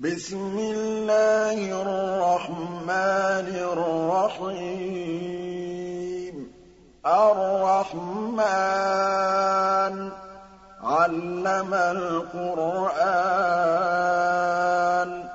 بِسْمِ اللَّهِ الرَّحْمَٰنِ الرَّحِيمِ. الرَّحْمَٰنُ عَلَّمَ الْقُرْآنَ.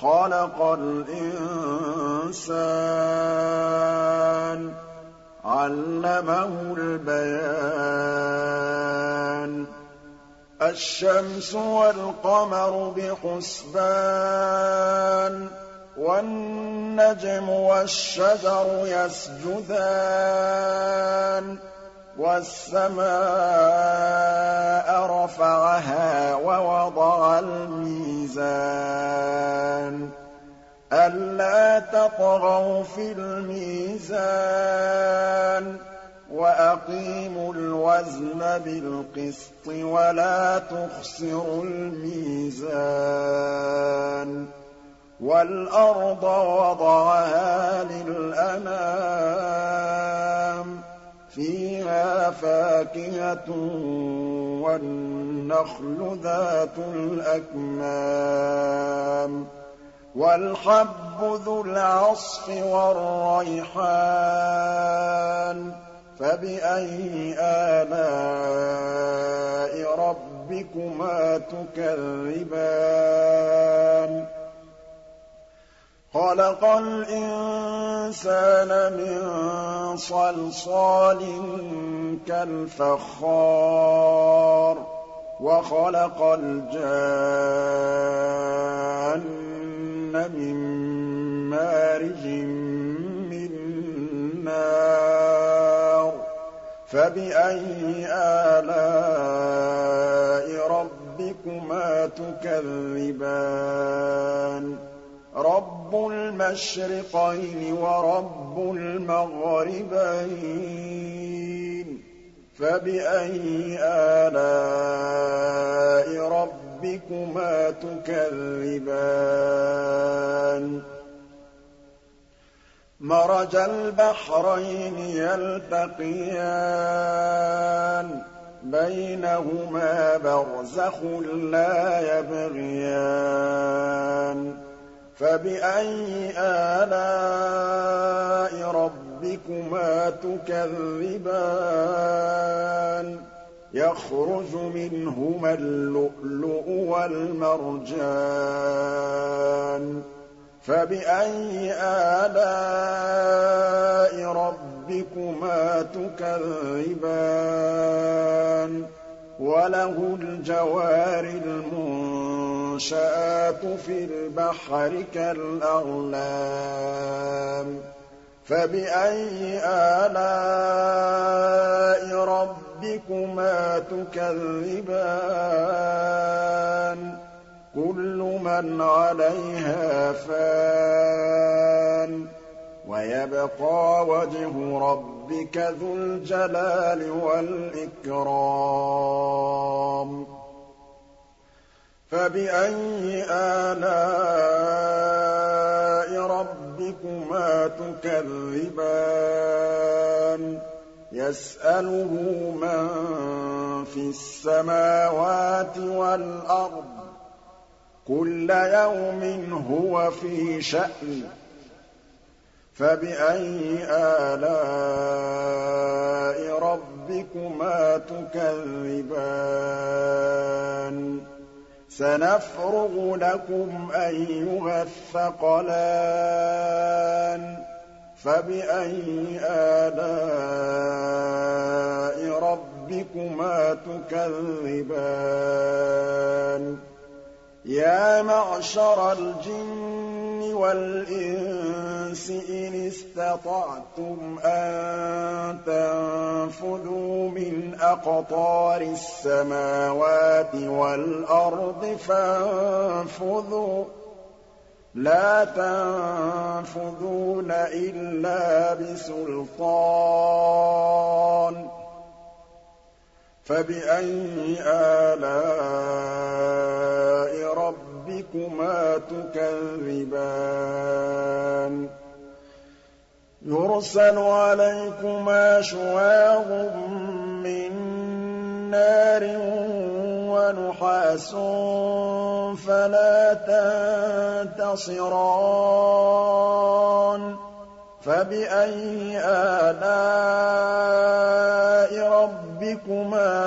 خَلَقَ الْإِنسَانَ. عَلَّمَهُ الْبَيَانَ. الشَّمْسُ وَالْقَمَرُ بِحُسْبَانٍ وَالنَّجْمُ وَالشَّجَرُ يَسْجُدَانِ وَالسَّمَاءَ رَفَعَهَا وَوَضَعَ الْمِيزَانَ. أَلَّا تَطْغَوْا فِي الْمِيزَانِ. وَأَقِيمُوا الْوَزْنَ بِالْقِسْطِ وَلَا تُخْسِرُوا الْمِيزَانَ وَالْأَرْضَ وَضَعَهَا لِلْأَنَامِ فِيهَا فَاكِهَةٌ وَالنَّخْلُ ذَاتُ الْأَكْمَامِ وَالْحَبُّ ذُو الْعَصْفِ وَالرَّيْحَانُ فَبِأَيِّ آلَاءِ رَبِّكُمَا تُكَذِّبَانِ؟ خَلَقَ الْإِنسَانَ مِن صَلْصَالٍ كَالْفَخَّارِ وَخَلَقَ الْجَانَّ مِن مَّارِجٍ فَبِأَيِّ آلَاءِ رَبِّكُمَا تُكَذِّبَانِ؟ رَبُّ الْمَشْرِقَيْنِ وَرَبُّ الْمَغْرِبَيْنِ. فَبِأَيِّ آلَاءِ رَبِّكُمَا تُكَذِّبَانِ؟ مَرَجَ الْبَحْرَيْنِ يَلْتَقِيَانِ بَيْنَهُمَا بَرْزَخٌ لَّا يَبْغِيَانِ. فَبِأَيِّ آلَاءِ رَبِّكُمَا تُكَذِّبَانِ؟ يَخْرُجُ مِنْهُمَا اللُّؤْلُؤُ وَالْمَرْجَانُ. فَبِأَيِّ آلَاءِ رَبِّكُمَا تُكَذِّبَانِ وَلَهُ الْجَوَارِ الْمُنشَآتُ فِي الْبَحْرِ كَالْأَعْلَامِ فَبِأَيِّ آلَاءِ رَبِّكُمَا تُكَذِّبَانِ كُلُّ مَنْ عَلَيْهَا فَانٍ وَيَبْقَىٰ وَجْهُ رَبِّكَ ذُو الْجَلَالِ وَالْإِكْرَامِ. فَبِأَيِّ آلَاءِ رَبِّكُمَا تُكَذِّبَانِ؟ يَسْأَلُهُ مَن فِي السَّمَاوَاتِ وَالْأَرْضِ ۚ كُلَّ يَوْمٍ هُوَ فِي شَأْنٍ. فَبِأَيِّ آلَاءِ رَبِّكُمَا تُكَذِّبَانِ؟ سَنَفْرُغُ لَكُمْ أَيُّهَ الثَّقَلَانِ. فَبِأَيِّ آلَاءِ رَبِّكُمَا تُكَذِّبَانِ؟ يَا مَعْشَرَ الْجِنِّ وَالْإِنسِ إِنِ اسْتَطَعْتُمْ أَن تَنفُذُوا مِنْ أَقْطَارِ السَّمَاوَاتِ وَالْأَرْضِ فَانفُذُوا ۚ. لَا تَنفُذُونَ إِلَّا بِسُلْطَانٍ. فَبِأَيِّ آلَاءِ رَبِّكُمَا تُكَذِّبَانِ؟ يُرْسَلُ عَلَيْكُمَا شُوَاظٌ مِّن نَّارٍ وَنُحَاسٌ فَلَا تَنتَصِرَانِ. فَبِأَيِّ آلَاءِ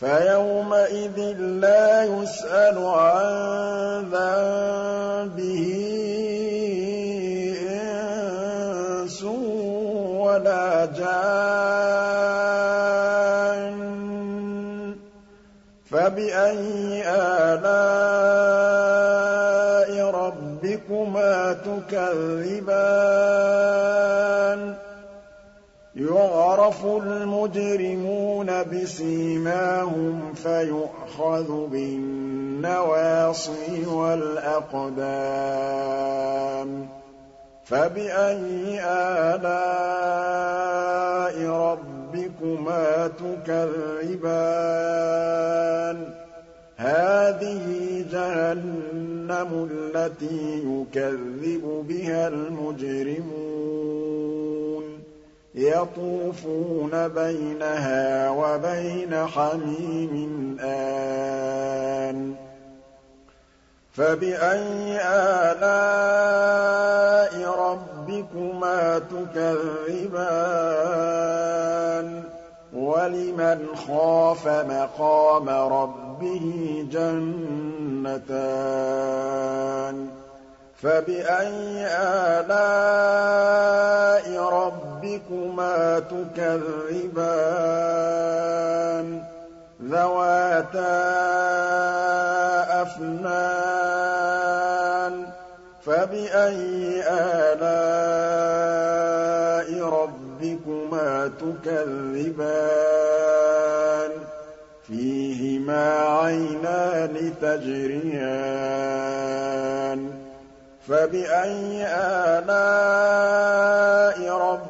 فَيَوْمَئِذٍ لَّا يُسْأَلُ عَن ذَنبِهِ إِنسٌ وَلَا جَانٌّ. فَبِأَيِّ آلَاءِ رَبِّكُمَا تُكَذِّبَانِ؟ يُعْرَفُ الْمُجْرِمُونَ بِسِيمَاهُمْ فَيُؤْخَذُ بِالنَّوَاصِي وَالْأَقْدَامِ فَبِأَيِّ آلَاءِ رَبِّكُمَا تُكَذِّبَانِ؟ هَٰذِهِ جَهَنَّمُ الَّتِي يُكَذِّبُ بِهَا الْمُجْرِمُونَ. يَطُوفُونَ بَيْنَهَا وَبَيْنَ حَمِيمٍ آنٍ. فَبِأَيِّ آلَاءِ رَبِّكُمَا تُكَذِّبَانِ؟ وَلِمَنْ خَافَ مَقَامَ رَبِّهِ جَنَّتَانِ؟ فَبِأَيِّ آلَاءِ تُكَذِّبَانِ ذَوَاتَا أَفْنَانٍ فَبِأَيِّ آلَاءِ رَبِّكُمَا تُكَذِّبَانِ فِيهِمَا عَيْنَانِ تَجْرِيَانِ فَبِأَيِّ آلَاءِ رَبِّكُمَا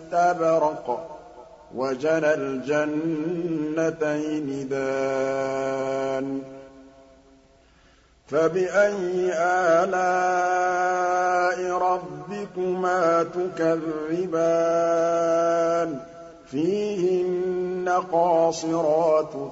إِسْتَبْرَقٍ وَجَنَى الْجَنَّتَيْنِ دَانٍ فَبِأَيِّ آلَاءِ رَبِّكُمَا تُكَذِّبَانِ؟ فِيهِنَّ قَاصِرَاتُ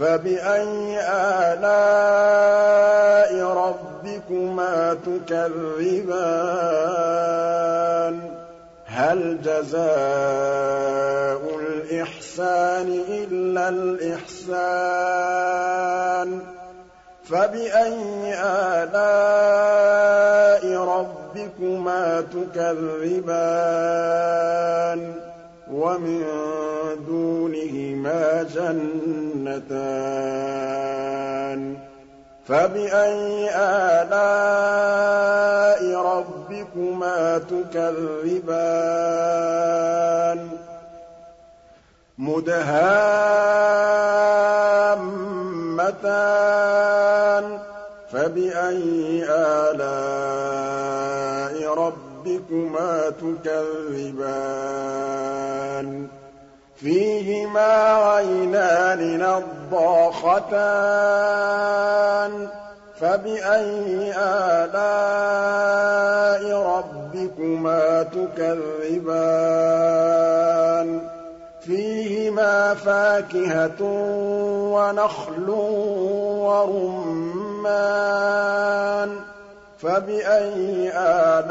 فَبِأَيِّ آلَاءِ رَبِّكُمَا تُكَذِّبَانِ؟ هَلْ جَزَاءُ الْإِحْسَانِ إِلَّا الْإِحْسَانُ؟ فَبِأَيِّ آلَاءِ رَبِّكُمَا تُكَذِّبَانِ؟ وَمِن دُونِهِمَا جَنَّتَانِ فَبِأَيِّ آلَاءِ رَبِّكُمَا تُكَذِّبَانِ؟ مُدْهَامَّتَانِ فَبِأَيِّ آلَاءِ رَبِّكُمَا تُكَذِّبَانِ فِيهِمَا عَيْنَانِ نَضَّاخَتَانِ فَبِأَيِّ آلَاءِ رَبِّكُمَا تُكَذِّبَانِ فِيهِمَا فَاكِهَةٌ وَنَخْلٌ وَرُمَّانٌ فَبِأَيِّ آلَاءِ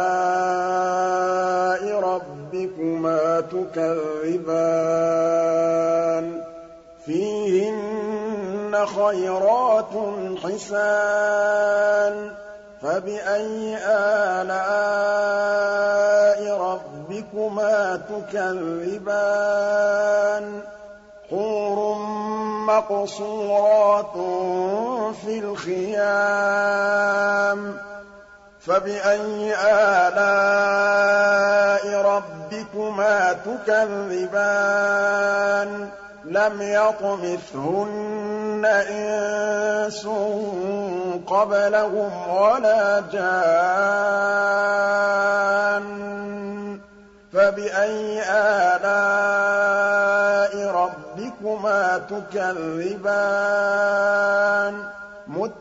رَبِّكُمَا تُكَذِّبَانِ؟ فِيهِنَّ خَيْرَاتٌ حِسَانٌ. فَبِأَيِّ آلَاءِ رَبِّكُمَا تُكَذِّبَانِ؟ حُورٌ مَّقْصُورَاتٌ فِي الْخِيَامِ. فَبِأَيِّ آلَاءِ رَبِّكُمَا تُكَذِّبَانِ؟ لَمْ يَطْمِثْهُنَّ إِنسٌ قَبْلَهُمْ وَلَا جَانٌّ. فَبِأَيِّ آلَاءِ رَبِّكُمَا تُكَذِّبَانِ؟